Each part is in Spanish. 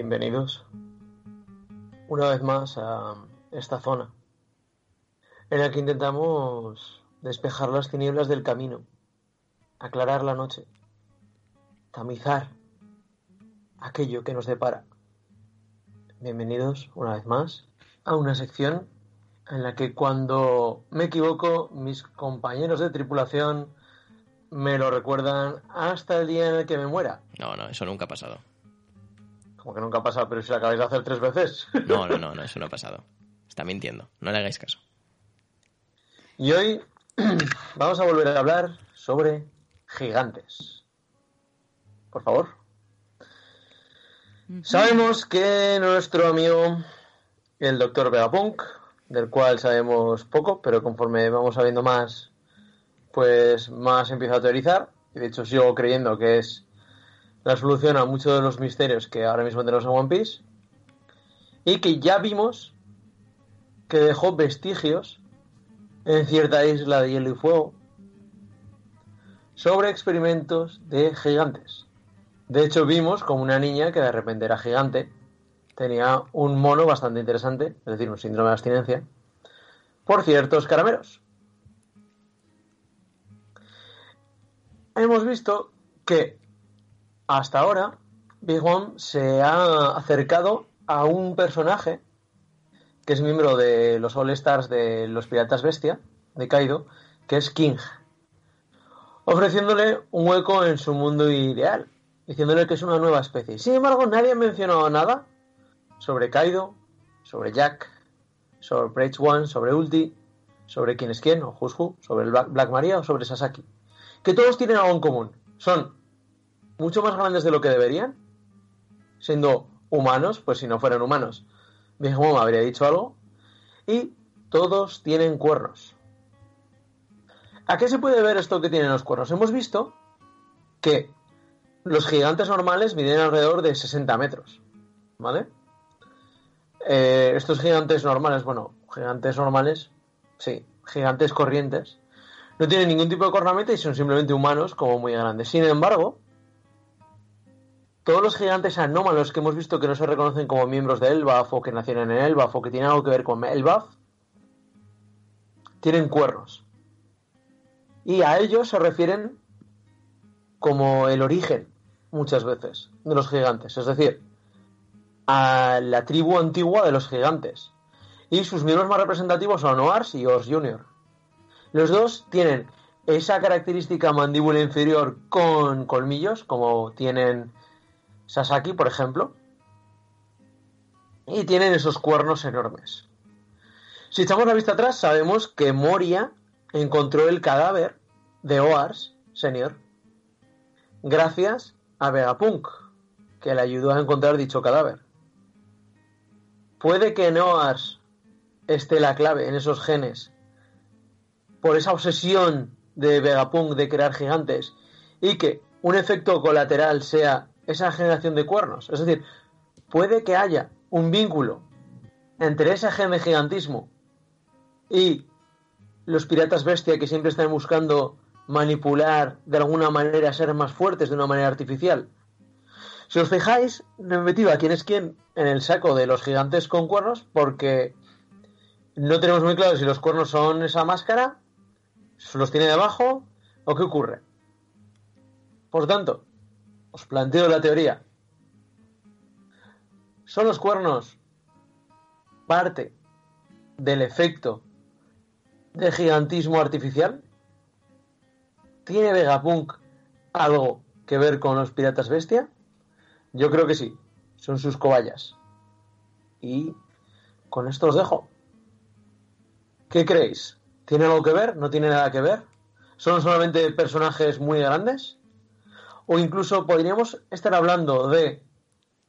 Bienvenidos una vez más a esta zona en la que intentamos despejar las tinieblas del camino, aclarar la noche, tamizar aquello que nos depara. Bienvenidos una vez más a una sección en la que cuando me equivoco mis compañeros de tripulación me lo recuerdan hasta el día en el que me muera. No, no, eso nunca ha pasado. Como que nunca ha pasado, pero si lo acabáis de hacer tres veces. No, no, no, no, eso no ha pasado. Está mintiendo. No le hagáis caso. Y hoy vamos a volver a hablar sobre gigantes. Por favor. Sabemos que nuestro amigo, el doctor Vegapunk, del cual sabemos poco, pero conforme vamos sabiendo más, pues más empieza a teorizar. Y de hecho sigo creyendo que es la solución a muchos de los misterios que ahora mismo tenemos en One Piece. Y que ya vimos que dejó vestigios en cierta isla de hielo y fuego sobre experimentos de gigantes. De hecho, vimos como una niña que de repente era gigante tenía un mono bastante interesante, es decir, un síndrome de abstinencia, por ciertos caramelos. Hemos visto que hasta ahora Big One se ha acercado a un personaje que es miembro de los All Stars de los Piratas Bestia, de Kaido, que es King, ofreciéndole un hueco en su mundo ideal, diciéndole que es una nueva especie. Sin embargo, nadie ha mencionado nada sobre Kaido, sobre Jack, sobre Brave One, sobre Ulti, sobre quién es quién, o Who, sobre el Black Maria o sobre Sasaki. Que todos tienen algo en común. Son mucho más grandes de lo que deberían, siendo humanos, pues si no fueran humanos, Big Mom habría dicho algo, y todos tienen cuernos. ¿A qué se puede ver esto que tienen los cuernos? Hemos visto que los gigantes normales miden alrededor de 60 metros, ¿vale? Eh, estos gigantes normales, bueno, gigantes normales, sí, gigantes corrientes, no tienen ningún tipo de cornamenta y son simplemente humanos como muy grandes. Sin embargo, todos los gigantes anómalos que hemos visto que no se reconocen como miembros de Elbaf o que nacieron en Elbaf o que tienen algo que ver con Elbaf, tienen cuernos. Y a ellos se refieren como el origen, muchas veces, de los gigantes. Es decir, a la tribu antigua de los gigantes. Y sus miembros más representativos son Oars y Ors Jr. Los dos tienen esa característica mandíbula inferior con colmillos, como tienen Sasaki, por ejemplo, y tienen esos cuernos enormes. Si echamos la vista atrás, sabemos que Moria encontró el cadáver de Oars, señor, gracias a Vegapunk, que le ayudó a encontrar dicho cadáver. Puede que en Oars esté la clave en esos genes, por esa obsesión de Vegapunk de crear gigantes, y que un efecto colateral sea esa generación de cuernos. Es decir, puede que haya un vínculo entre ese gen de gigantismo y los piratas bestia que siempre están buscando manipular de alguna manera, ser más fuertes de una manera artificial. Si os fijáis, me he metido a quién es quién en el saco de los gigantes con cuernos porque no tenemos muy claro si los cuernos son esa máscara, los tiene debajo o qué ocurre. Por tanto, os planteo la teoría. ¿Son los cuernos parte del efecto de gigantismo artificial? ¿Tiene Vegapunk algo que ver con los piratas bestia? Yo creo que sí, son sus cobayas. Y con esto os dejo. ¿Qué creéis? ¿Tiene algo que ver? ¿No tiene nada que ver? ¿Son solamente personajes muy grandes? O incluso podríamos estar hablando de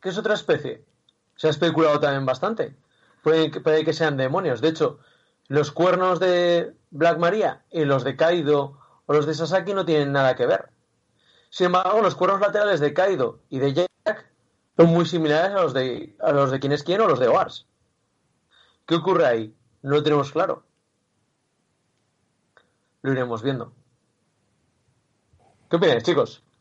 ¿qué es otra especie? Se ha especulado también bastante. Puede, que sean demonios. De hecho, los cuernos de Black Maria y los de Kaido o los de Sasaki no tienen nada que ver. Sin embargo, los cuernos laterales de Kaido y de Jack son muy similares a los de, a los de quien es quien o los de Oars. ¿Qué ocurre ahí? No lo tenemos claro. Lo iremos viendo. ¿Qué opináis, chicos?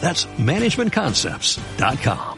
That's managementconcepts.com.